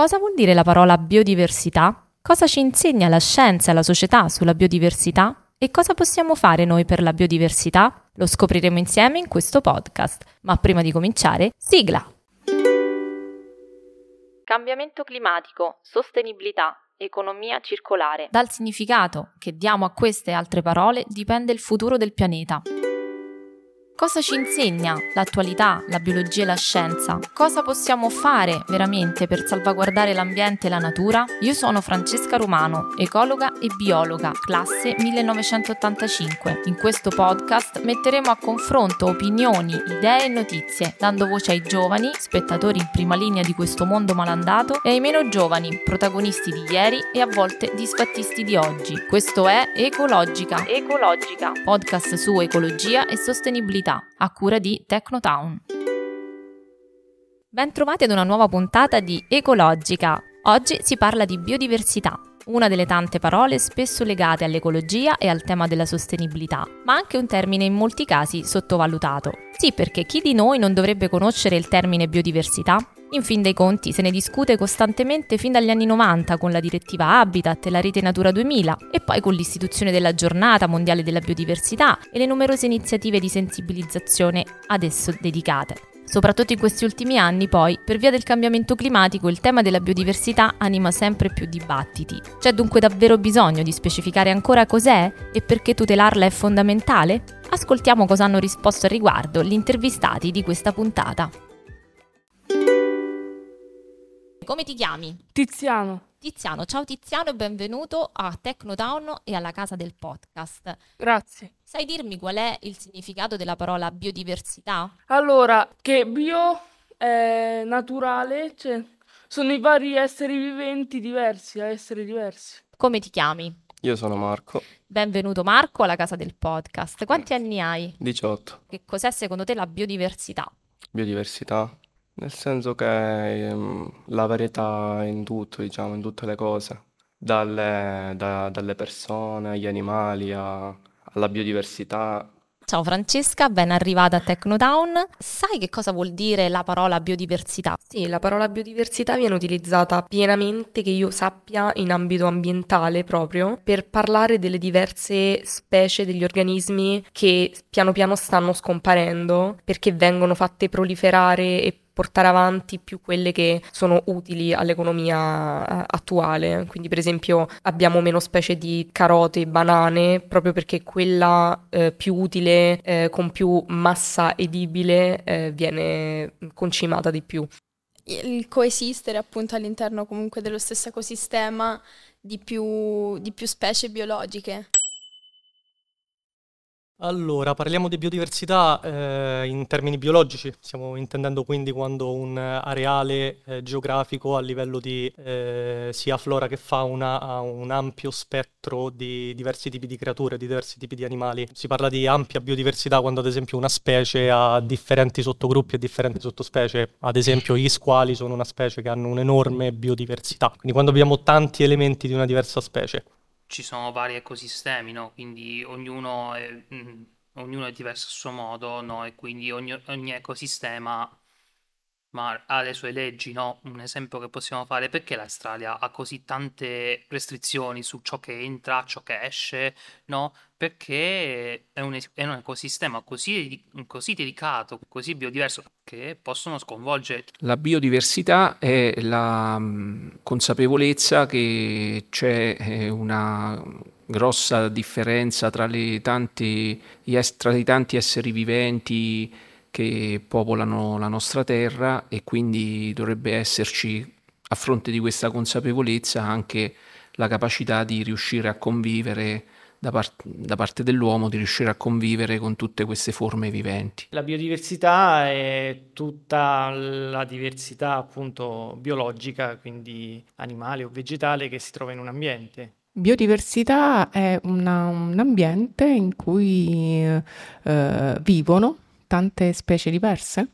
Cosa vuol dire la parola biodiversità? Cosa ci insegna la scienza e la società sulla biodiversità? E cosa possiamo fare noi per la biodiversità? Lo scopriremo insieme in questo podcast. Ma prima di cominciare, sigla! Cambiamento climatico, sostenibilità, economia circolare. Dal significato che diamo a queste altre parole dipende il futuro del pianeta. Cosa ci insegna l'attualità, la biologia e la scienza? Cosa possiamo fare veramente per salvaguardare l'ambiente e la natura? Io sono Francesca Romano, ecologa e biologa, classe 1985. In questo podcast metteremo a confronto opinioni, idee e notizie, dando voce ai giovani, spettatori in prima linea di questo mondo malandato, e ai meno giovani, protagonisti di ieri e a volte disfattisti di oggi. Questo è Ecologica. Ecologica, podcast su ecologia e sostenibilità a cura di Technotown. Bentrovati ad una nuova puntata di Ecologica. Oggi si parla di biodiversità, una delle tante parole spesso legate all'ecologia e al tema della sostenibilità, ma anche un termine in molti casi sottovalutato. Sì, perché chi di noi non dovrebbe conoscere il termine biodiversità? In fin dei conti se ne discute costantemente fin dagli anni 90 con la direttiva Habitat e la rete Natura 2000 e poi con l'istituzione della giornata mondiale della biodiversità e le numerose iniziative di sensibilizzazione ad esso dedicate. Soprattutto in questi ultimi anni, poi, per via del cambiamento climatico, il tema della biodiversità anima sempre più dibattiti. C'è dunque davvero bisogno di specificare ancora cos'è e perché tutelarla è fondamentale? Ascoltiamo cosa hanno risposto al riguardo gli intervistati di questa puntata. Come ti chiami? Tiziano. Tiziano, ciao Tiziano e benvenuto a Technotown e alla casa del podcast. Grazie. Sai dirmi qual è il significato della parola biodiversità? Allora, che bio è naturale, cioè sono i vari esseri viventi diversi, a essere diversi. Come ti chiami? Io sono Marco. Benvenuto Marco alla casa del podcast. Quanti anni hai? 18. Che cos'è secondo te la biodiversità? Biodiversità? Nel senso che ehm, la varietà in tutto, diciamo, in tutte le cose, dalle, da- dalle persone, agli animali, a- alla biodiversità. Ciao Francesca, ben arrivata a Technotown. Sai che cosa vuol dire la parola biodiversità? Sì, la parola biodiversità viene utilizzata pienamente, che io sappia, in ambito ambientale proprio, per parlare delle diverse specie degli organismi che piano piano stanno scomparendo perché vengono fatte proliferare e portare avanti più quelle che sono utili all'economia eh, attuale. Quindi, per esempio, abbiamo meno specie di carote e banane proprio perché quella eh, più utile, eh, con più massa edibile, eh, viene concimata di più. il coesistere appunto all'interno comunque dello stesso ecosistema di più, di più specie biologiche. Allora, parliamo di biodiversità eh, in termini biologici, stiamo intendendo quindi quando un areale eh, geografico a livello di eh, sia flora che fauna ha un ampio spettro di diversi tipi di creature, di diversi tipi di animali. Si parla di ampia biodiversità quando ad esempio una specie ha differenti sottogruppi e differenti sottospecie, ad esempio gli squali sono una specie che hanno un'enorme biodiversità, quindi quando abbiamo tanti elementi di una diversa specie. Ci sono vari ecosistemi, no? Quindi ognuno è, mm, ognuno è diverso a suo modo, no? E quindi ogni, ogni ecosistema ma ha le sue leggi, no? Un esempio che possiamo fare, perché l'Australia ha così tante restrizioni su ciò che entra, ciò che esce, no? Perché è un, è un ecosistema così, così delicato, così biodiverso, che possono sconvolgere La biodiversità è la mh, consapevolezza che c'è eh, una grossa differenza tra, tanti, tra i tanti esseri viventi che popolano la nostra terra e quindi dovrebbe esserci, a fronte di questa consapevolezza, anche la capacità di riuscire a convivere da, par- da parte dell'uomo, di riuscire a convivere con tutte queste forme viventi. La biodiversità è tutta la diversità appunto biologica, quindi animale o vegetale che si trova in un ambiente. Biodiversità è una- un ambiente in cui eh, vivono tante specie diverse.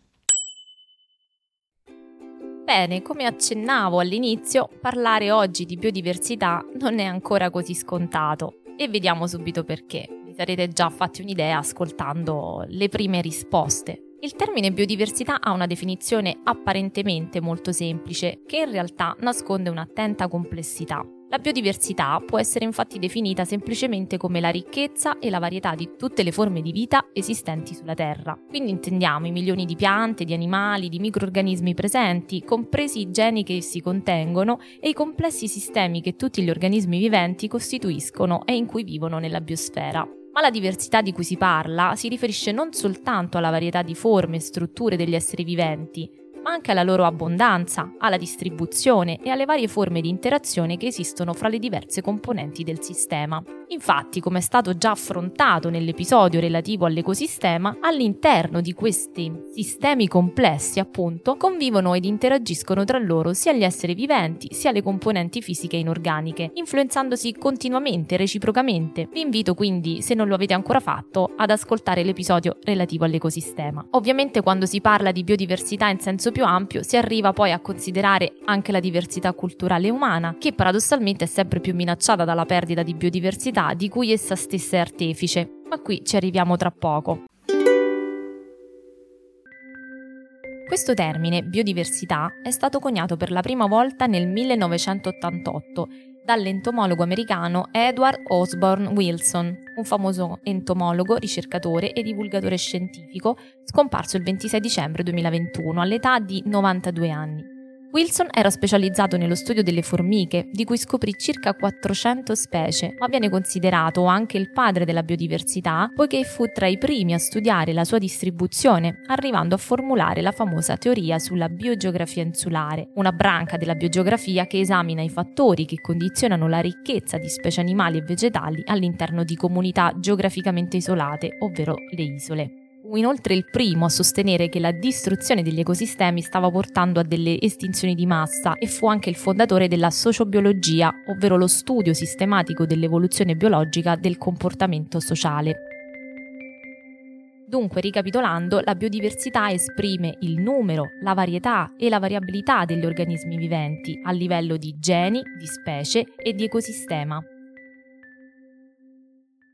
Bene, come accennavo all'inizio, parlare oggi di biodiversità non è ancora così scontato e vediamo subito perché. Vi sarete già fatti un'idea ascoltando le prime risposte. Il termine biodiversità ha una definizione apparentemente molto semplice, che in realtà nasconde un'attenta complessità. La biodiversità può essere infatti definita semplicemente come la ricchezza e la varietà di tutte le forme di vita esistenti sulla Terra. Quindi intendiamo i milioni di piante, di animali, di microorganismi presenti, compresi i geni che essi contengono e i complessi sistemi che tutti gli organismi viventi costituiscono e in cui vivono nella biosfera. Ma la diversità di cui si parla si riferisce non soltanto alla varietà di forme e strutture degli esseri viventi, ma anche alla loro abbondanza, alla distribuzione e alle varie forme di interazione che esistono fra le diverse componenti del sistema. Infatti, come è stato già affrontato nell'episodio relativo all'ecosistema, all'interno di questi sistemi complessi, appunto, convivono ed interagiscono tra loro sia gli esseri viventi sia le componenti fisiche inorganiche, influenzandosi continuamente, reciprocamente. Vi invito quindi, se non lo avete ancora fatto, ad ascoltare l'episodio relativo all'ecosistema. Ovviamente quando si parla di biodiversità in senso più ampio, si arriva poi a considerare anche la diversità culturale umana, che paradossalmente è sempre più minacciata dalla perdita di biodiversità di cui essa stessa è artefice. Ma qui ci arriviamo tra poco. Questo termine, biodiversità, è stato coniato per la prima volta nel 1988 dall'entomologo americano Edward Osborne Wilson, un famoso entomologo, ricercatore e divulgatore scientifico, scomparso il 26 dicembre 2021 all'età di 92 anni. Wilson era specializzato nello studio delle formiche, di cui scoprì circa 400 specie, ma viene considerato anche il padre della biodiversità, poiché fu tra i primi a studiare la sua distribuzione, arrivando a formulare la famosa teoria sulla biogeografia insulare, una branca della biogeografia che esamina i fattori che condizionano la ricchezza di specie animali e vegetali all'interno di comunità geograficamente isolate, ovvero le isole. Fu inoltre il primo a sostenere che la distruzione degli ecosistemi stava portando a delle estinzioni di massa e fu anche il fondatore della sociobiologia, ovvero lo studio sistematico dell'evoluzione biologica del comportamento sociale. Dunque, ricapitolando, la biodiversità esprime il numero, la varietà e la variabilità degli organismi viventi a livello di geni, di specie e di ecosistema.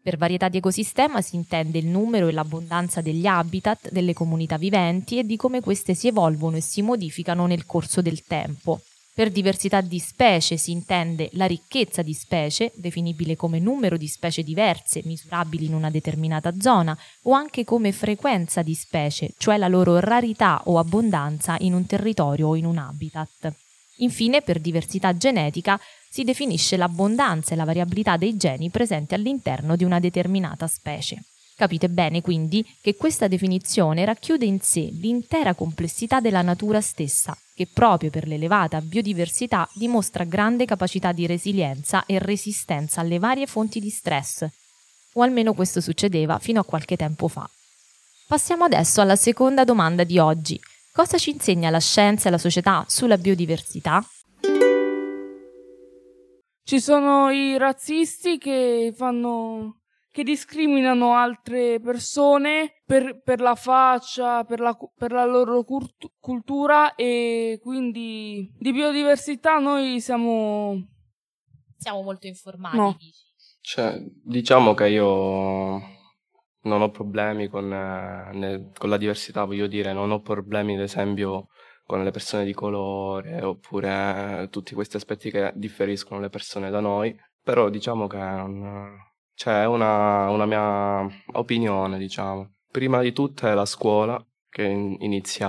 Per varietà di ecosistema si intende il numero e l'abbondanza degli habitat delle comunità viventi e di come queste si evolvono e si modificano nel corso del tempo. Per diversità di specie si intende la ricchezza di specie, definibile come numero di specie diverse misurabili in una determinata zona, o anche come frequenza di specie, cioè la loro rarità o abbondanza in un territorio o in un habitat. Infine, per diversità genetica si definisce l'abbondanza e la variabilità dei geni presenti all'interno di una determinata specie. Capite bene quindi che questa definizione racchiude in sé l'intera complessità della natura stessa, che proprio per l'elevata biodiversità dimostra grande capacità di resilienza e resistenza alle varie fonti di stress, o almeno questo succedeva fino a qualche tempo fa. Passiamo adesso alla seconda domanda di oggi. Cosa ci insegna la scienza e la società sulla biodiversità? Ci sono i razzisti che fanno che discriminano altre persone per, per la faccia, per la, per la loro cult- cultura e quindi di biodiversità noi siamo... Siamo molto informati, No. dici. Cioè, diciamo che io non ho problemi con, eh, ne- con la diversità, voglio dire, non ho problemi, ad esempio, con le persone di colore oppure tutti questi aspetti che differiscono le persone da noi, però diciamo che non- cioè, è una, una mia opinione, diciamo. Prima di tutto è la scuola che in- inizia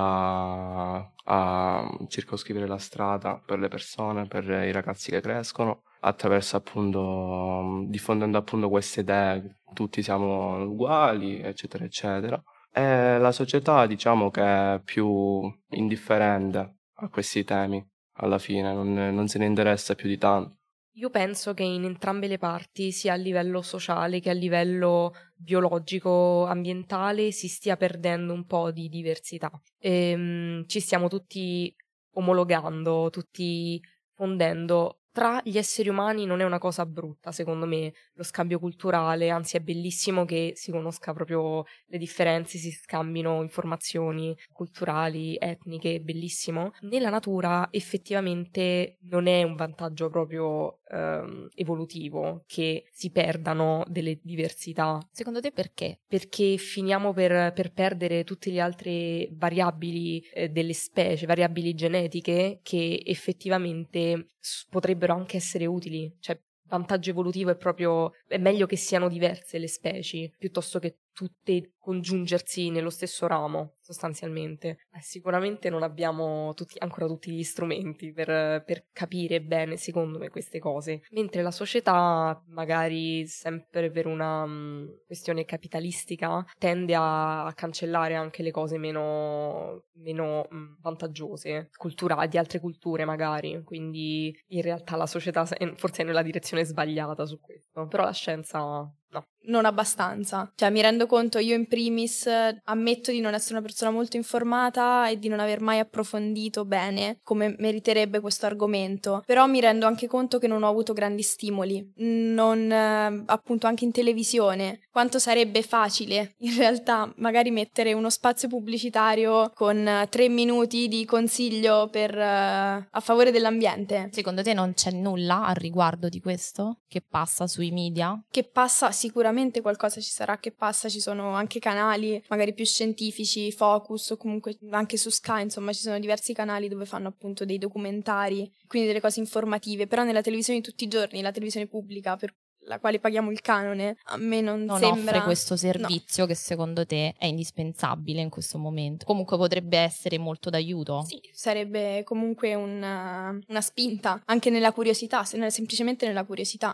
a circoscrivere la strada per le persone, per i ragazzi che crescono, attraverso appunto, diffondendo appunto queste idee, tutti siamo uguali, eccetera, eccetera. E la società diciamo che è più indifferente a questi temi, alla fine, non, non se ne interessa più di tanto. Io penso che in entrambe le parti, sia a livello sociale che a livello biologico, ambientale, si stia perdendo un po' di diversità. Ehm, ci stiamo tutti omologando, tutti fondendo. Tra gli esseri umani non è una cosa brutta, secondo me, lo scambio culturale, anzi è bellissimo che si conosca proprio le differenze, si scambino informazioni culturali, etniche, bellissimo. Nella natura effettivamente non è un vantaggio proprio ehm, evolutivo che si perdano delle diversità. Secondo te perché? Perché finiamo per, per perdere tutte le altre variabili eh, delle specie, variabili genetiche che effettivamente potrebbero anche essere utili. Cioè, vantaggio evolutivo è proprio è meglio che siano diverse le specie piuttosto che tutte congiungersi nello stesso ramo, sostanzialmente. Eh, sicuramente non abbiamo tutti, ancora tutti gli strumenti per, per, capire bene, secondo me, queste cose. Mentre la società, magari sempre per una um, questione capitalistica, tende a, a, cancellare anche le cose meno, meno um, vantaggiose, culturali, di altre culture magari. Quindi in realtà la società forse è nella direzione sbagliata su questo. Però la scienza no non abbastanza. Cioè, mi rendo conto, io in primis ammetto di non essere una persona molto informata e di non aver mai approfondito bene come meriterebbe questo argomento, però mi rendo anche conto che non ho avuto grandi stimoli, non eh, appunto anche in televisione, quanto sarebbe facile in realtà magari mettere uno spazio pubblicitario con eh, tre minuti di consiglio per, uh, a favore dell'ambiente. Secondo te non c'è nulla al riguardo di questo che passa sui media? Che passa sicuramente sicuramente qualcosa ci sarà che passa, ci sono anche canali magari più scientifici, Focus o comunque anche su Sky, insomma ci sono diversi canali dove fanno appunto dei documentari, quindi delle cose informative, però nella televisione di tutti i giorni, la televisione pubblica per la quale paghiamo il canone, a me non, non sembra... offre questo servizio no. che secondo te è indispensabile in questo momento. Comunque potrebbe essere molto d'aiuto. Sì, sarebbe comunque una, una spinta, anche nella curiosità, semplicemente nella curiosità.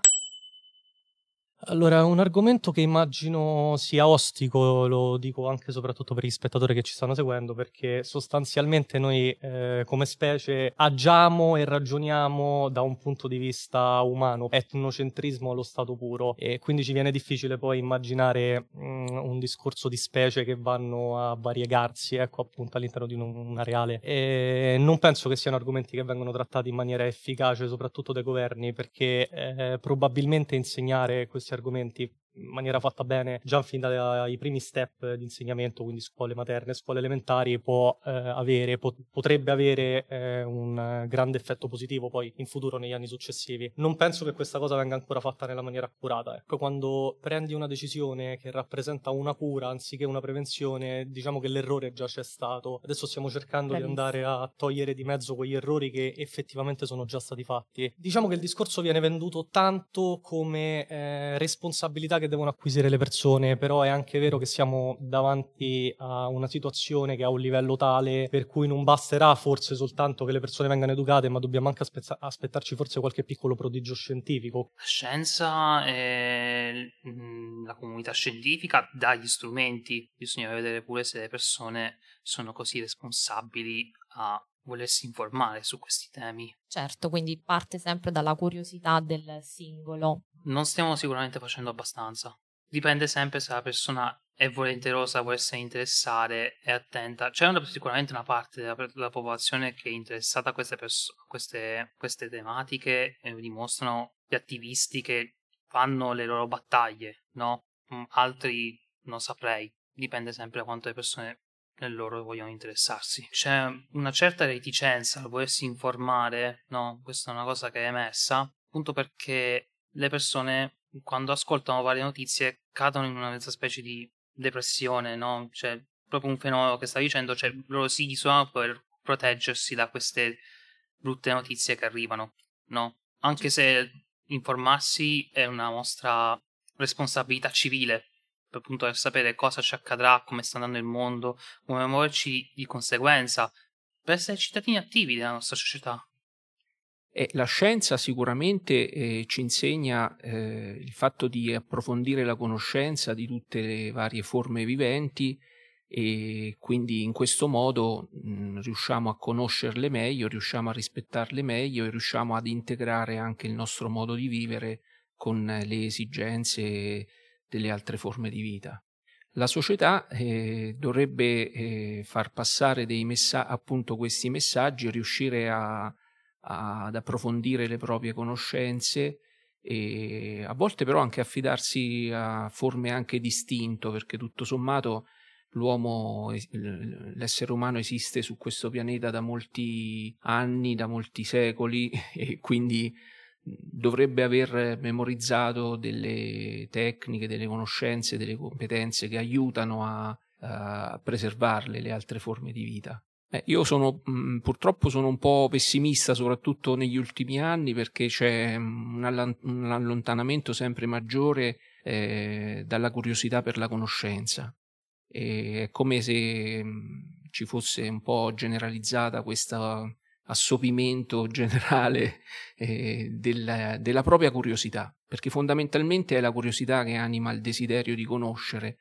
Allora, un argomento che immagino sia ostico, lo dico anche e soprattutto per gli spettatori che ci stanno seguendo, perché sostanzialmente noi eh, come specie agiamo e ragioniamo da un punto di vista umano, etnocentrismo allo stato puro, e quindi ci viene difficile poi immaginare mh, mm, un discorso di specie che vanno a variegarsi, ecco appunto all'interno di un, un areale. E non penso che siano argomenti che vengono trattati in maniera efficace, soprattutto dai governi, perché eh, probabilmente insegnare questi questi argomenti in maniera fatta bene già fin dai primi step di insegnamento, quindi scuole materne, scuole elementari, può eh, avere, pot- potrebbe avere eh, un grande effetto positivo poi in futuro negli anni successivi. Non penso che questa cosa venga ancora fatta nella maniera accurata. Ecco, quando prendi una decisione che rappresenta una cura anziché una prevenzione, diciamo che l'errore già c'è stato. Adesso stiamo cercando Bravissimo. di andare a togliere di mezzo quegli errori che effettivamente sono già stati fatti. Diciamo che il discorso viene venduto tanto come eh, responsabilità che devono acquisire le persone, però è anche vero che siamo davanti a una situazione che ha un livello tale per cui non basterà forse soltanto che le persone vengano educate, ma dobbiamo anche aspezza- aspettarci forse qualche piccolo prodigio scientifico. La scienza e mm, la comunità scientifica dà gli strumenti, bisogna vedere pure se le persone sono così responsabili a volersi informare su questi temi. Certo, quindi parte sempre dalla curiosità del singolo non stiamo sicuramente facendo abbastanza. Dipende sempre se la persona è volenterosa, vuole essere interessare, è attenta. C'è una, sicuramente una parte della, della, popolazione che è interessata a queste, perso- queste, queste tematiche e dimostrano gli attivisti che fanno le loro battaglie, no? Mm, altri non saprei. Dipende sempre da quanto le persone loro vogliono interessarsi. C'è una certa reticenza al volersi informare, no? Questa è una cosa che è emersa, appunto perché le persone quando ascoltano varie notizie cadono in una specie di depressione, no? Cioè, proprio un fenomeno che sta dicendo, cioè loro si isolano per proteggersi da queste brutte notizie che arrivano, no? Anche se informarsi è una nostra responsabilità civile, per appunto per sapere cosa ci accadrà, come sta andando il mondo, come muoverci di conseguenza, per essere cittadini attivi della nostra società. E la scienza sicuramente eh, ci insegna eh, il fatto di approfondire la conoscenza di tutte le varie forme viventi e quindi in questo modo mh, mm, riusciamo a conoscerle meglio, riusciamo a rispettarle meglio e riusciamo ad integrare anche il nostro modo di vivere con le esigenze delle altre forme di vita. La società eh, dovrebbe eh, far passare messa- appunto questi messaggi riuscire a ad approfondire le proprie conoscenze e a volte però anche affidarsi a forme anche distinto perché tutto sommato l'uomo, l'essere umano esiste su questo pianeta da molti anni, da molti secoli e quindi dovrebbe aver memorizzato delle tecniche, delle conoscenze, delle competenze che aiutano a, a preservarle le altre forme di vita. Eh, io sono mh, purtroppo sono un po' pessimista, soprattutto negli ultimi anni, perché c'è un, all- un allontanamento sempre maggiore eh, dalla curiosità per la conoscenza. E è come se mh, ci fosse un po' generalizzata questo assopimento generale eh, della, della propria curiosità, perché fondamentalmente è la curiosità che anima il desiderio di conoscere.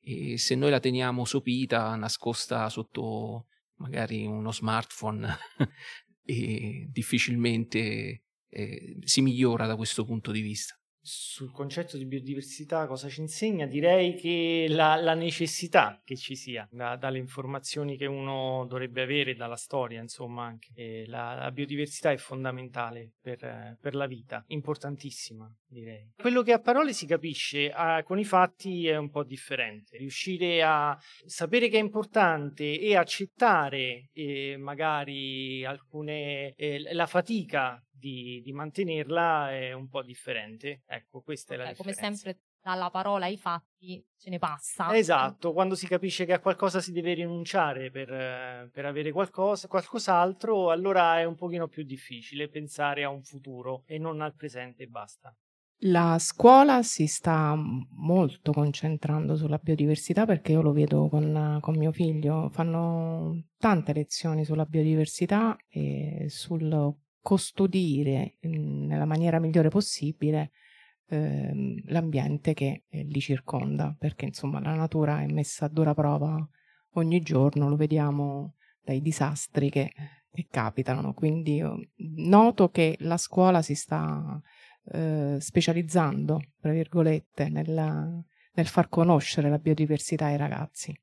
E se noi la teniamo sopita, nascosta sotto magari uno smartphone difficilmente eh, si migliora da questo punto di vista sul concetto di biodiversità cosa ci insegna? Direi che la, la necessità che ci sia da, dalle informazioni che uno dovrebbe avere, dalla storia, insomma, anche la, la, biodiversità è fondamentale per, per, la vita, importantissima, direi. Quello che a parole si capisce a, con i fatti è un po' differente. Riuscire a sapere che è importante e accettare eh, magari alcune eh, la fatica di, di, mantenerla è un po' differente. Ecco, questa è la okay, differenza. Come sempre dalla parola ai fatti ce ne passa. Esatto, quando si capisce che a qualcosa si deve rinunciare per, per avere qualcosa, qualcos'altro, allora è un pochino più difficile pensare a un futuro e non al presente e basta. La scuola si sta molto concentrando sulla biodiversità perché io lo vedo con, con mio figlio, fanno tante lezioni sulla biodiversità e sul custodire nella maniera migliore possibile eh, l'ambiente che eh, li circonda, perché insomma la natura è messa a dura prova ogni giorno, lo vediamo dai disastri che, che capitano, quindi noto che la scuola si sta eh, specializzando, tra virgolette, nel, nel far conoscere la biodiversità ai ragazzi.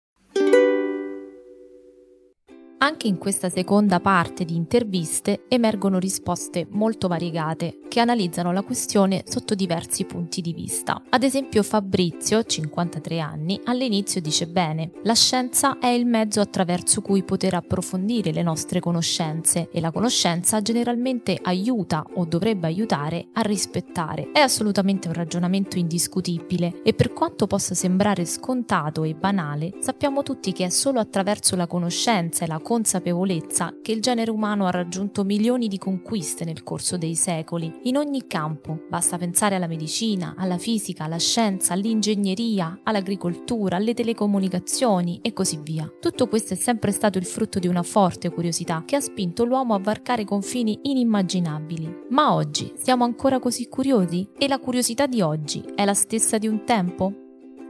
Anche in questa seconda parte di interviste emergono risposte molto variegate che analizzano la questione sotto diversi punti di vista. Ad esempio Fabrizio, 53 anni, all'inizio dice bene, la scienza è il mezzo attraverso cui poter approfondire le nostre conoscenze e la conoscenza generalmente aiuta o dovrebbe aiutare a rispettare. È assolutamente un ragionamento indiscutibile e per quanto possa sembrare scontato e banale, sappiamo tutti che è solo attraverso la conoscenza e la consapevolezza che il genere umano ha raggiunto milioni di conquiste nel corso dei secoli, in ogni campo. Basta pensare alla medicina, alla fisica, alla scienza, all'ingegneria, all'agricoltura, alle telecomunicazioni e così via. Tutto questo è sempre stato il frutto di una forte curiosità che ha spinto l'uomo a varcare confini inimmaginabili. Ma oggi siamo ancora così curiosi? E la curiosità di oggi è la stessa di un tempo?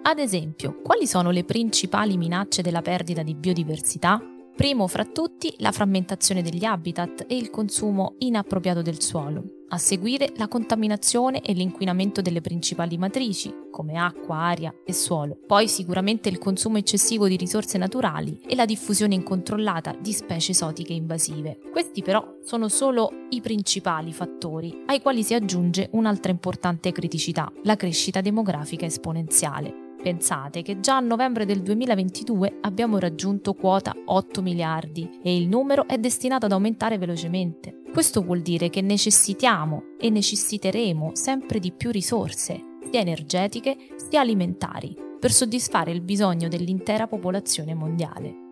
Ad esempio, quali sono le principali minacce della perdita di biodiversità? Primo fra tutti la frammentazione degli habitat e il consumo inappropriato del suolo. A seguire la contaminazione e l'inquinamento delle principali matrici, come acqua, aria e suolo. Poi sicuramente il consumo eccessivo di risorse naturali e la diffusione incontrollata di specie esotiche invasive. Questi però sono solo i principali fattori, ai quali si aggiunge un'altra importante criticità, la crescita demografica esponenziale. Pensate che già a novembre del 2022 abbiamo raggiunto quota 8 miliardi e il numero è destinato ad aumentare velocemente. Questo vuol dire che necessitiamo e necessiteremo sempre di più risorse, sia energetiche sia alimentari, per soddisfare il bisogno dell'intera popolazione mondiale.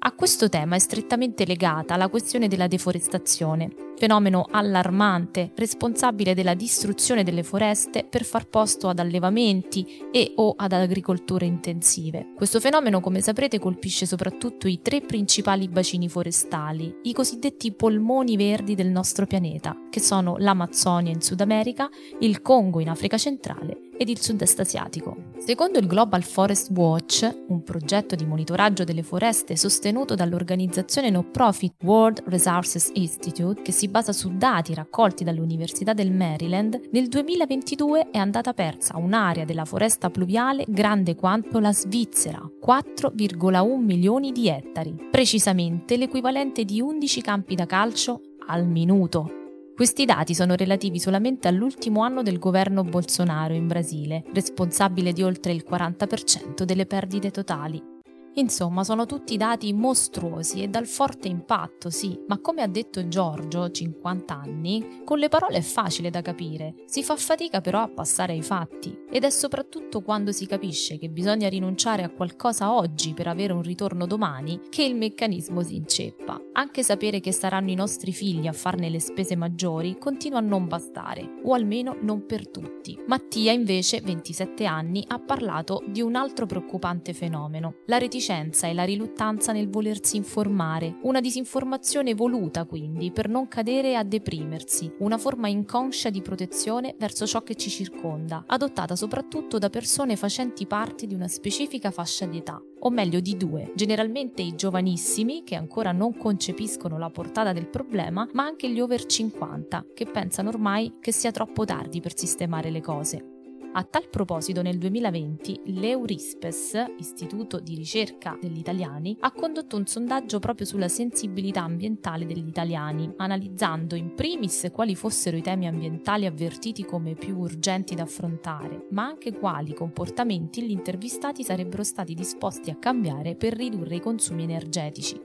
A questo tema è strettamente legata la questione della deforestazione, fenomeno allarmante responsabile della distruzione delle foreste per far posto ad allevamenti e o ad agricolture intensive. Questo fenomeno, come saprete, colpisce soprattutto i tre principali bacini forestali, i cosiddetti polmoni verdi del nostro pianeta, che sono l'Amazzonia in Sud America, il Congo in Africa centrale ed il sud-est asiatico. Secondo il Global Forest Watch, un progetto di monitoraggio delle foreste sostenuto dall'organizzazione no profit World Resources Institute, che si basa su dati raccolti dall'Università del Maryland, nel 2022 è andata persa un'area della foresta pluviale grande quanto la Svizzera, 4,1 milioni di ettari, precisamente l'equivalente di 11 campi da calcio al minuto. Questi dati sono relativi solamente all'ultimo anno del governo Bolsonaro in Brasile, responsabile di oltre il 40% delle perdite totali. Insomma, sono tutti dati mostruosi e dal forte impatto, sì, ma come ha detto Giorgio, 50 anni, con le parole è facile da capire, si fa fatica però a passare ai fatti. Ed è soprattutto quando si capisce che bisogna rinunciare a qualcosa oggi per avere un ritorno domani che il meccanismo si inceppa. Anche sapere che saranno i nostri figli a farne le spese maggiori continua a non bastare, o almeno non per tutti. Mattia invece, 27 anni, ha parlato di un altro preoccupante fenomeno, la reticenza reticenza e la riluttanza nel volersi informare, una disinformazione voluta quindi per non cadere a deprimersi, una forma inconscia di protezione verso ciò che ci circonda, adottata soprattutto da persone facenti parte di una specifica fascia di età, o meglio di due, generalmente i giovanissimi che ancora non concepiscono la portata del problema, ma anche gli over 50 che pensano ormai che sia troppo tardi per sistemare le cose. A tal proposito, nel 2020 l'Eurispes, Istituto di ricerca degli italiani, ha condotto un sondaggio proprio sulla sensibilità ambientale degli italiani, analizzando in primis quali fossero i temi ambientali avvertiti come più urgenti da affrontare, ma anche quali comportamenti gli intervistati sarebbero stati disposti a cambiare per ridurre i consumi energetici.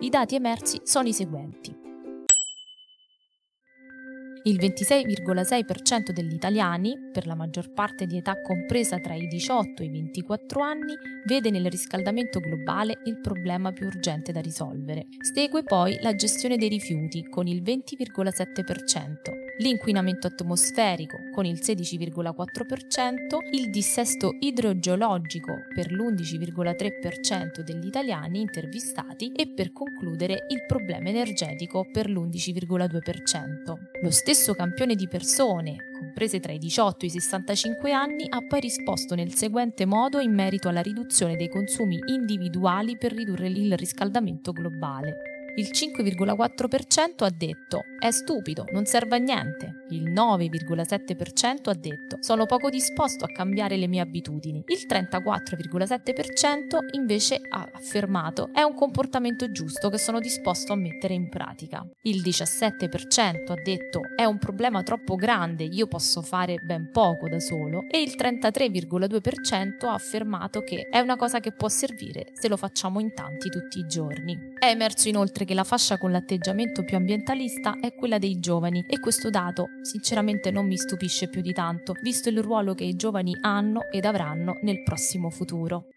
I dati emersi sono i seguenti. Il 26,6% degli italiani, per la maggior parte di età compresa tra i 18 e i 24 anni, vede nel riscaldamento globale il problema più urgente da risolvere. Segue poi la gestione dei rifiuti con il 20,7%, l'inquinamento atmosferico con il 16,4%, il dissesto idrogeologico per l'11,3% degli italiani intervistati e per concludere il problema energetico per l'11,2%. Lo stesso campione di persone, comprese tra i 18 e i 65 anni, ha poi risposto nel seguente modo in merito alla riduzione dei consumi individuali per ridurre il riscaldamento globale. Il 5,4% ha detto è stupido, non serve a niente. Il 9,7% ha detto sono poco disposto a cambiare le mie abitudini. Il 34,7% invece ha affermato è un comportamento giusto che sono disposto a mettere in pratica. Il 17% ha detto è un problema troppo grande, io posso fare ben poco da solo. E il 33,2% ha affermato che è una cosa che può servire se lo facciamo in tanti tutti i giorni. È emerso inoltre che la fascia con l'atteggiamento più ambientalista è quella dei giovani e questo dato sinceramente non mi stupisce più di tanto, visto il ruolo che i giovani hanno ed avranno nel prossimo futuro.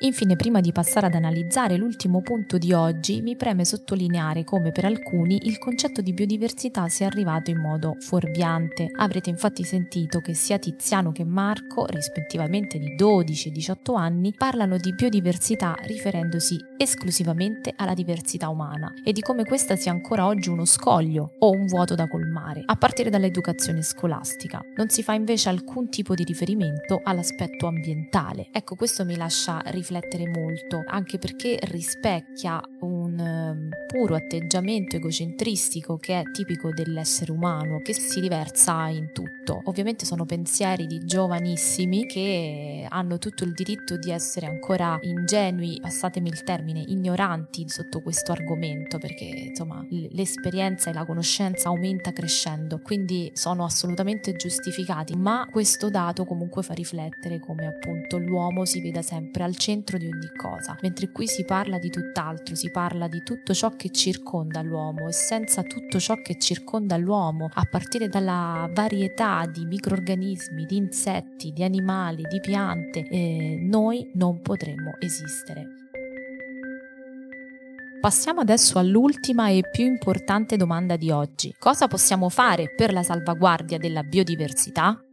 Infine, prima di passare ad analizzare l'ultimo punto di oggi, mi preme sottolineare come per alcuni il concetto di biodiversità sia arrivato in modo fuorviante. Avrete infatti sentito che sia Tiziano che Marco, rispettivamente di 12 e 18 anni, parlano di biodiversità riferendosi esclusivamente alla diversità umana e di come questa sia ancora oggi uno scoglio o un vuoto da colmare, a partire dall'educazione scolastica. Non si fa invece alcun tipo di riferimento all'aspetto ambientale. Ecco, questo mi lascia riflettere riflettere molto, anche perché rispecchia un puro atteggiamento egocentristico che è tipico dell'essere umano, che si riversa in tutto. Ovviamente sono pensieri di giovanissimi che hanno tutto il diritto di essere ancora ingenui, passatemi il termine, ignoranti sotto questo argomento, perché insomma l'esperienza e la conoscenza aumenta crescendo, quindi sono assolutamente giustificati, ma questo dato comunque fa riflettere come appunto l'uomo si veda sempre al centro di ogni cosa, mentre qui si parla di tutt'altro, si parla di tutto ciò che circonda l'uomo e senza tutto ciò che circonda l'uomo, a partire dalla varietà di microorganismi, di insetti, di animali, di piante, eh, noi non potremmo esistere. Passiamo adesso all'ultima e più importante domanda di oggi. Cosa possiamo fare per la salvaguardia della biodiversità?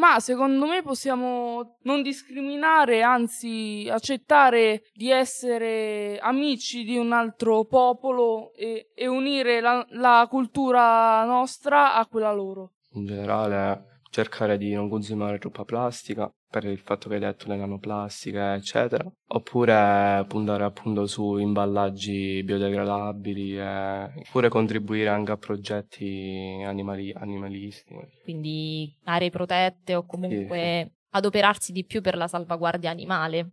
Ma secondo me possiamo non discriminare, anzi accettare di essere amici di un altro popolo e, e unire la, la cultura nostra a quella loro. In generale cercare di non consumare troppa plastica per il fatto che hai detto le nanoplastiche eccetera. Oppure puntare appunto su imballaggi biodegradabili oppure contribuire anche a progetti animali, animalisti quindi aree protette o comunque sì, sì. adoperarsi di più per la salvaguardia animale.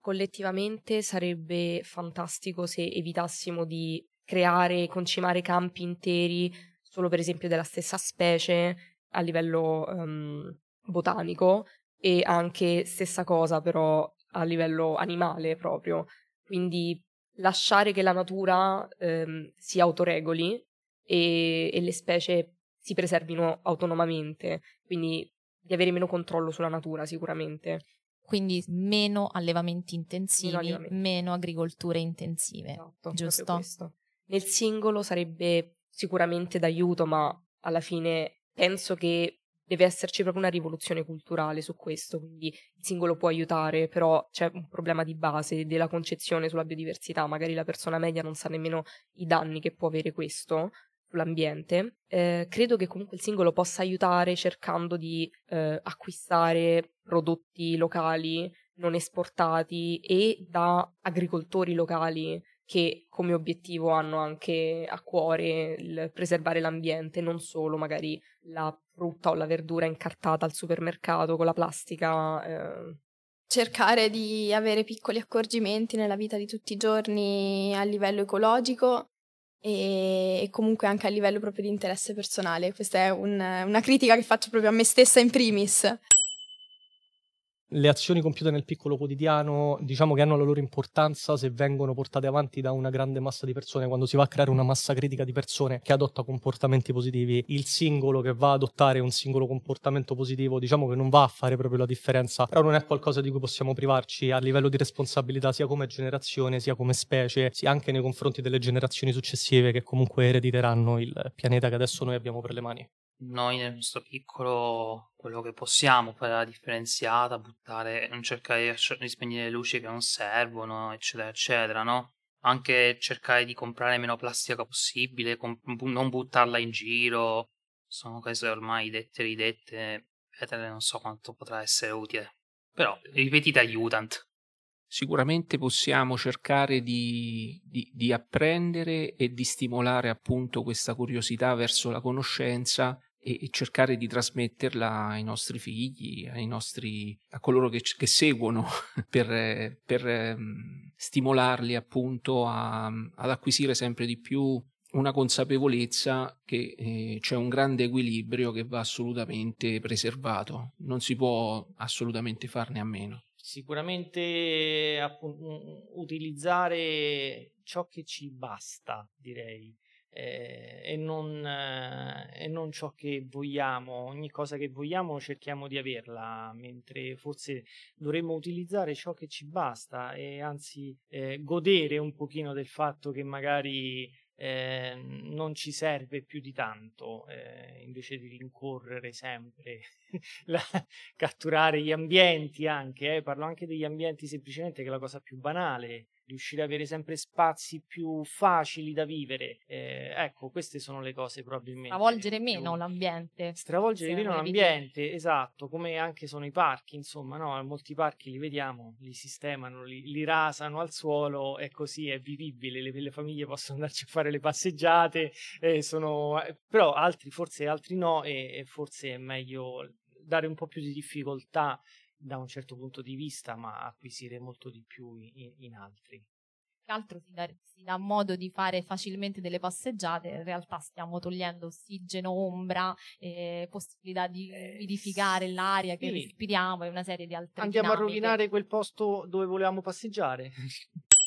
Collettivamente sarebbe fantastico se evitassimo di creare e concimare campi interi solo per esempio della stessa specie a livello um, botanico e anche stessa cosa però a livello animale proprio. Quindi lasciare che la natura ehm, si autoregoli e, e le specie si preservino autonomamente, quindi di avere meno controllo sulla natura sicuramente. Quindi meno allevamenti intensivi, meno, allevamenti. meno agricolture intensive, Esatto, giusto? Nel singolo sarebbe sicuramente d'aiuto, ma alla fine penso che deve esserci proprio una rivoluzione culturale su questo, quindi il singolo può aiutare, però c'è un problema di base della concezione sulla biodiversità, magari la persona media non sa nemmeno i danni che può avere questo sull'ambiente. Eh, credo che comunque il singolo possa aiutare cercando di eh, acquistare prodotti locali non esportati e da agricoltori locali che come obiettivo hanno anche a cuore il preservare l'ambiente, non solo magari la frutta o la verdura incartata al supermercato con la plastica. Eh. Cercare di avere piccoli accorgimenti nella vita di tutti i giorni a livello ecologico e, comunque anche a livello proprio di interesse personale. Questa è un, una critica che faccio proprio a me stessa in primis. Le azioni compiute nel piccolo quotidiano, diciamo che hanno la loro importanza se vengono portate avanti da una grande massa di persone, quando si va a creare una massa critica di persone che adotta comportamenti positivi, il singolo che va a adottare un singolo comportamento positivo, diciamo che non va a fare proprio la differenza, però non è qualcosa di cui possiamo privarci a livello di responsabilità sia come generazione, sia come specie, sia anche nei confronti delle generazioni successive che comunque erediteranno il pianeta che adesso noi abbiamo per le mani noi nel nostro piccolo quello che possiamo fare la differenziata, buttare, non cercare di spegnere le luci che non servono, eccetera, eccetera, no? Anche cercare di comprare meno plastica possibile, com- non buttarla in giro, sono cose ormai dette e ridette, vedere non so quanto potrà essere utile. Però, ripetite aiutant. Sicuramente possiamo cercare di, di, di apprendere e di stimolare appunto questa curiosità verso la conoscenza e cercare di trasmetterla ai nostri figli, ai nostri, a coloro che, che seguono, per, per um, stimolarli appunto a, ad acquisire sempre di più una consapevolezza che eh, c'è un grande equilibrio che va assolutamente preservato, non si può assolutamente farne a meno. Sicuramente appunto, utilizzare ciò che ci basta, direi eh, e, non, eh, e, non, ciò che vogliamo. Ogni cosa che vogliamo cerchiamo di averla, mentre forse dovremmo utilizzare ciò che ci basta e anzi eh, godere un pochino del fatto che magari eh, non ci serve più di tanto, eh, invece di rincorrere sempre, la, catturare gli ambienti anche, eh, parlo anche degli ambienti semplicemente che è la cosa più banale, riuscire ad avere sempre spazi più facili da vivere. Eh, ecco, queste sono le cose probabilmente. Stravolgere meno l'ambiente. Stravolgere meno l'ambiente, esatto, come anche sono i parchi, insomma, no? Molti parchi li vediamo, li sistemano, li, li rasano al suolo e così è vivibile, le, le famiglie possono andarci a fare le passeggiate, eh, sono, eh, però altri forse altri no e, e forse è meglio dare un po' più di difficoltà da un certo punto di vista, ma acquisire molto di più in, in altri. Che altro si dà, si dà, modo di fare facilmente delle passeggiate, in realtà stiamo togliendo ossigeno, ombra, eh, possibilità di umidificare eh, l'aria che sì. respiriamo e una serie di altre Andiamo dinamiche. a rovinare quel posto dove volevamo passeggiare.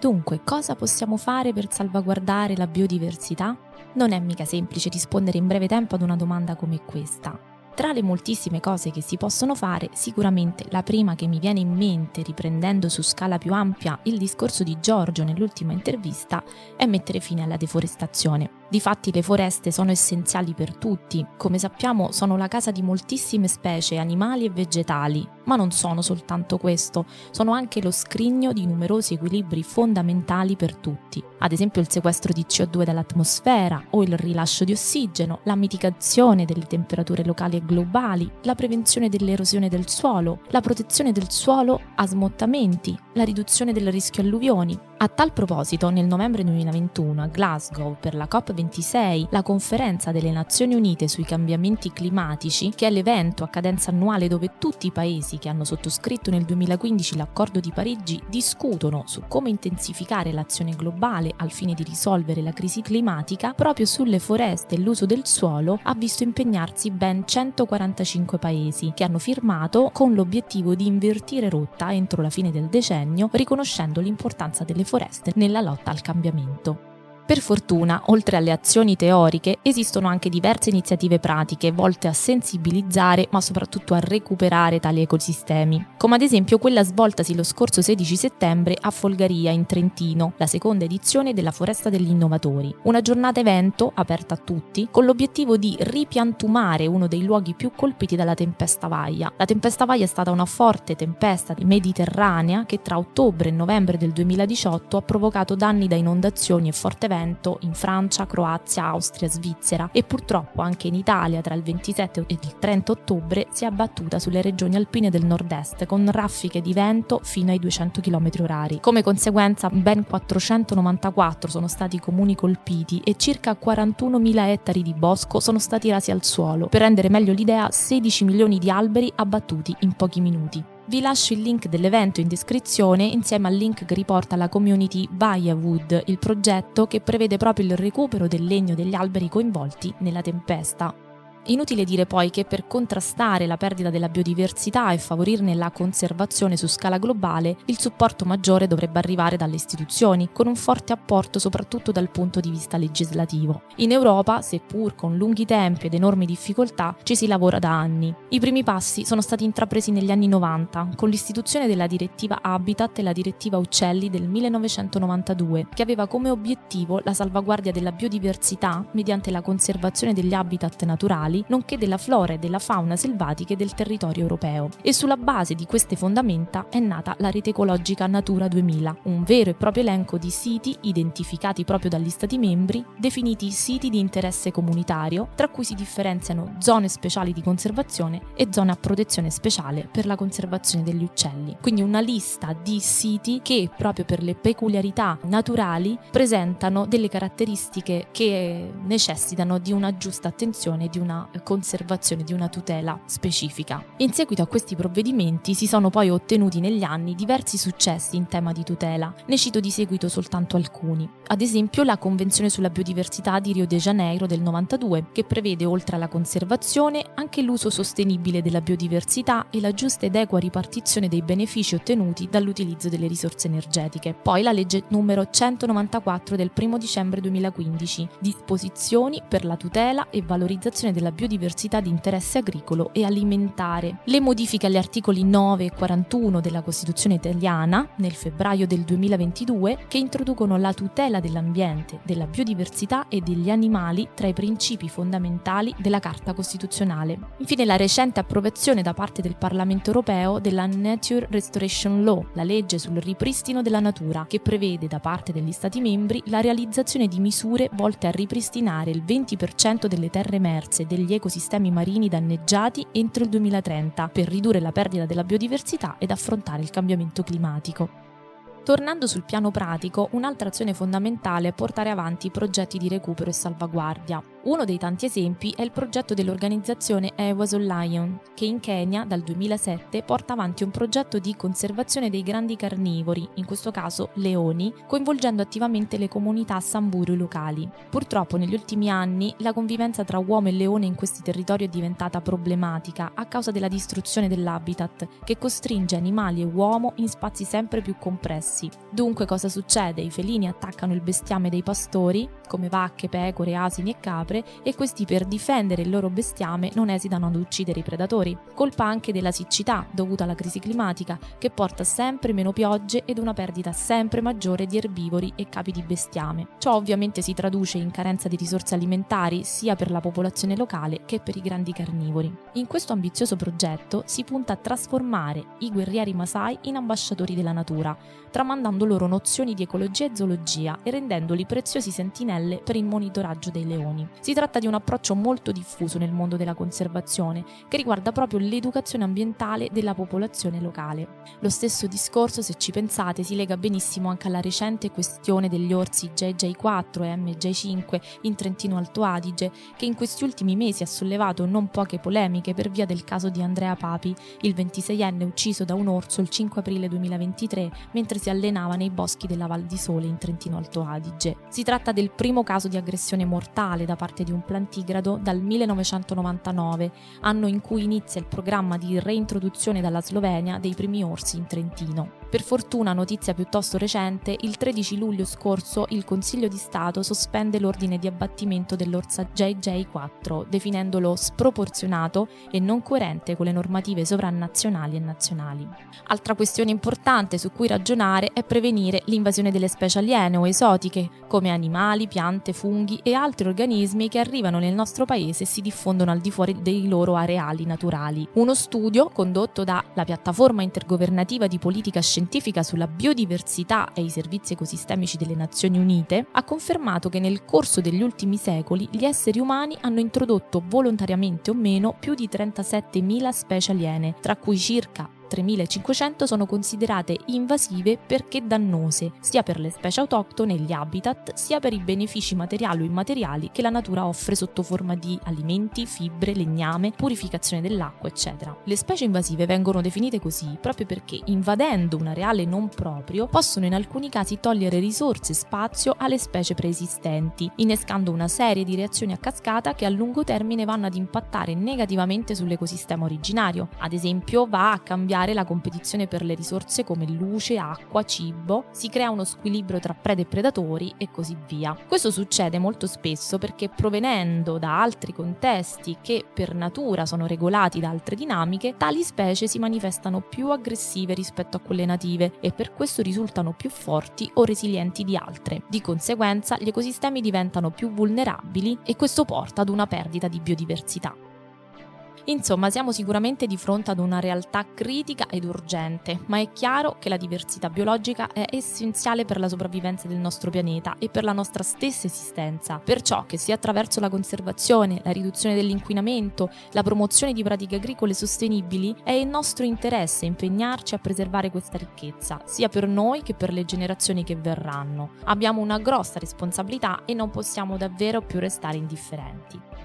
Dunque, cosa possiamo fare per salvaguardare la biodiversità? Non è mica semplice rispondere in breve tempo ad una domanda come questa. Tra le moltissime cose che si possono fare, sicuramente la prima che mi viene in mente, riprendendo su scala più ampia il discorso di Giorgio nell'ultima intervista, è mettere fine alla deforestazione. Difatti le foreste sono essenziali per tutti, come sappiamo sono la casa di moltissime specie animali e vegetali, ma non sono soltanto questo, sono anche lo scrigno di numerosi equilibri fondamentali per tutti, ad esempio il sequestro di CO2 dall'atmosfera o il rilascio di ossigeno, la mitigazione delle temperature locali e globali, la prevenzione dell'erosione del suolo, la protezione del suolo a smottamenti, la riduzione del rischio alluvioni. A tal proposito, nel novembre 2021 a Glasgow per la COP 2026 la conferenza delle Nazioni Unite sui cambiamenti climatici, che è l'evento a cadenza annuale dove tutti i paesi che hanno sottoscritto nel 2015 l'accordo di Parigi discutono su come intensificare l'azione globale al fine di risolvere la crisi climatica, proprio sulle foreste e l'uso del suolo ha visto impegnarsi ben 145 paesi che hanno firmato con l'obiettivo di invertire rotta entro la fine del decennio, riconoscendo l'importanza delle foreste nella lotta al cambiamento. Per fortuna, oltre alle azioni teoriche, esistono anche diverse iniziative pratiche volte a sensibilizzare ma soprattutto a recuperare tali ecosistemi, come ad esempio quella svoltasi lo scorso 16 settembre a Folgaria in Trentino, la seconda edizione della Foresta degli Innovatori, una giornata evento aperta a tutti con l'obiettivo di ripiantumare uno dei luoghi più colpiti dalla tempesta Vaia. La tempesta Vaia è stata una forte tempesta mediterranea che tra ottobre e novembre del 2018 ha provocato danni da inondazioni e forte vento vento in Francia, Croazia, Austria, Svizzera e purtroppo anche in Italia tra il 27 e il 30 ottobre si è abbattuta sulle regioni alpine del nord-est con raffiche di vento fino ai 200 km h Come conseguenza ben 494 sono stati i comuni colpiti e circa 41.000 ettari di bosco sono stati rasi al suolo. Per rendere meglio l'idea, 16 milioni di alberi abbattuti in pochi minuti. Vi lascio il link dell'evento in descrizione insieme al link che riporta la community Viawood, il progetto che prevede proprio il recupero del legno degli alberi coinvolti nella tempesta. Inutile dire poi che per contrastare la perdita della biodiversità e favorirne la conservazione su scala globale, il supporto maggiore dovrebbe arrivare dalle istituzioni, con un forte apporto soprattutto dal punto di vista legislativo. In Europa, seppur con lunghi tempi ed enormi difficoltà, ci si lavora da anni. I primi passi sono stati intrapresi negli anni 90, con l'istituzione della direttiva Habitat e la direttiva Uccelli del 1992, che aveva come obiettivo la salvaguardia della biodiversità mediante la conservazione degli habitat naturali animali, nonché della flora e della fauna selvatiche del territorio europeo. E sulla base di queste fondamenta è nata la rete ecologica Natura 2000, un vero e proprio elenco di siti identificati proprio dagli Stati membri, definiti siti di interesse comunitario, tra cui si differenziano zone speciali di conservazione e zone a protezione speciale per la conservazione degli uccelli. Quindi una lista di siti che proprio per le peculiarità naturali presentano delle caratteristiche che necessitano di una giusta attenzione e di una conservazione, di una tutela specifica. In seguito a questi provvedimenti si sono poi ottenuti negli anni diversi successi in tema di tutela, ne cito di seguito soltanto alcuni. Ad esempio la Convenzione sulla biodiversità di Rio de Janeiro del 92, che prevede oltre alla conservazione anche l'uso sostenibile della biodiversità e la giusta ed equa ripartizione dei benefici ottenuti dall'utilizzo delle risorse energetiche. Poi la legge numero 194 del 1 dicembre 2015, disposizioni per la tutela e valorizzazione della biodiversità di interesse agricolo e alimentare. Le modifiche agli articoli 9 e 41 della Costituzione italiana nel febbraio del 2022 che introducono la tutela dell'ambiente, della biodiversità e degli animali tra i principi fondamentali della Carta Costituzionale. Infine la recente approvazione da parte del Parlamento europeo della Nature Restoration Law, la legge sul ripristino della natura, che prevede da parte degli Stati membri la realizzazione di misure volte a ripristinare il 20% delle terre emerse degli ecosistemi marini danneggiati entro il 2030 per ridurre la perdita della biodiversità ed affrontare il cambiamento climatico. Tornando sul piano pratico, un'altra azione fondamentale è portare avanti progetti di recupero e salvaguardia. Uno dei tanti esempi è il progetto dell'organizzazione Ewaso Lion, che in Kenya dal 2007 porta avanti un progetto di conservazione dei grandi carnivori, in questo caso leoni, coinvolgendo attivamente le comunità samburu locali. Purtroppo negli ultimi anni la convivenza tra uomo e leone in questi territori è diventata problematica a causa della distruzione dell'habitat, che costringe animali e uomo in spazi sempre più compressi. Dunque cosa succede? I felini attaccano il bestiame dei pastori, come vacche, pecore, asini e capre e questi per difendere il loro bestiame non esitano ad uccidere i predatori. Colpa anche della siccità dovuta alla crisi climatica che porta sempre meno piogge ed una perdita sempre maggiore di erbivori e capi di bestiame. Ciò ovviamente si traduce in carenza di risorse alimentari sia per la popolazione locale che per i grandi carnivori. In questo ambizioso progetto si punta a trasformare i guerrieri Masai in ambasciatori della natura, tramandando loro nozioni di ecologia e zoologia e rendendoli preziosi sentinelle per il monitoraggio dei leoni. Si tratta di un approccio molto diffuso nel mondo della conservazione, che riguarda proprio l'educazione ambientale della popolazione locale. Lo stesso discorso, se ci pensate, si lega benissimo anche alla recente questione degli orsi JJ4 e MJ5 in Trentino Alto Adige, che in questi ultimi mesi ha sollevato non poche polemiche per via del caso di Andrea Papi, il 26enne ucciso da un orso il 5 aprile 2023 mentre si allenava nei boschi della Val di Sole in Trentino Alto Adige. Si tratta del primo caso di aggressione mortale da parte di un plantigrado dal 1999, anno in cui inizia il programma di reintroduzione dalla Slovenia dei primi orsi in Trentino. Per fortuna, notizia piuttosto recente, il 13 luglio scorso il Consiglio di Stato sospende l'ordine di abbattimento dell'orsa JJ4, definendolo sproporzionato e non coerente con le normative sovranazionali e nazionali. Altra questione importante su cui ragionare è prevenire l'invasione delle specie aliene o esotiche, come animali, piante, funghi e altri organismi che arrivano nel nostro paese e si diffondono al di fuori dei loro areali naturali. Uno studio condotto dalla piattaforma intergovernativa di politica scientifica sulla biodiversità e i servizi ecosistemici delle Nazioni Unite ha confermato che nel corso degli ultimi secoli gli esseri umani hanno introdotto volontariamente o meno più di 37.000 specie aliene, tra cui circa 3500 sono considerate invasive perché dannose, sia per le specie autoctone e gli habitat, sia per i benefici materiali o immateriali che la natura offre sotto forma di alimenti, fibre, legname, purificazione dell'acqua, eccetera. Le specie invasive vengono definite così proprio perché invadendo un areale non proprio possono in alcuni casi togliere risorse e spazio alle specie preesistenti, innescando una serie di reazioni a cascata che a lungo termine vanno ad impattare negativamente sull'ecosistema originario. Ad esempio va a cambiare cambiare la competizione per le risorse come luce, acqua, cibo, si crea uno squilibrio tra prede e predatori e così via. Questo succede molto spesso perché provenendo da altri contesti che per natura sono regolati da altre dinamiche, tali specie si manifestano più aggressive rispetto a quelle native e per questo risultano più forti o resilienti di altre. Di conseguenza gli ecosistemi diventano più vulnerabili e questo porta ad una perdita di biodiversità. Insomma, siamo sicuramente di fronte ad una realtà critica ed urgente, ma è chiaro che la diversità biologica è essenziale per la sopravvivenza del nostro pianeta e per la nostra stessa esistenza. Perciò che sia attraverso la conservazione, la riduzione dell'inquinamento, la promozione di pratiche agricole sostenibili, è il nostro interesse impegnarci a preservare questa ricchezza, sia per noi che per le generazioni che verranno. Abbiamo una grossa responsabilità e non possiamo davvero più restare indifferenti.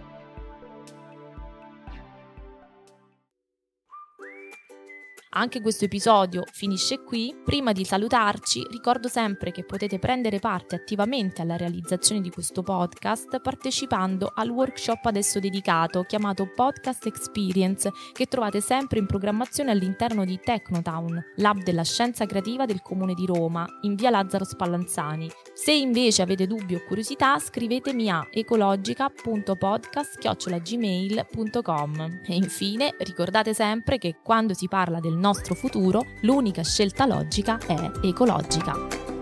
Anche questo episodio finisce qui. Prima di salutarci, ricordo sempre che potete prendere parte attivamente alla realizzazione di questo podcast partecipando al workshop adesso dedicato chiamato Podcast Experience che trovate sempre in programmazione all'interno di Technotown, lab della scienza creativa del comune di Roma, in via Lazzaro Spallanzani. Se invece avete dubbi o curiosità, scrivetemi a ecologica.podcast.gmail.com. E infine ricordate sempre che quando si parla del nostro futuro, l'unica scelta logica è ecologica.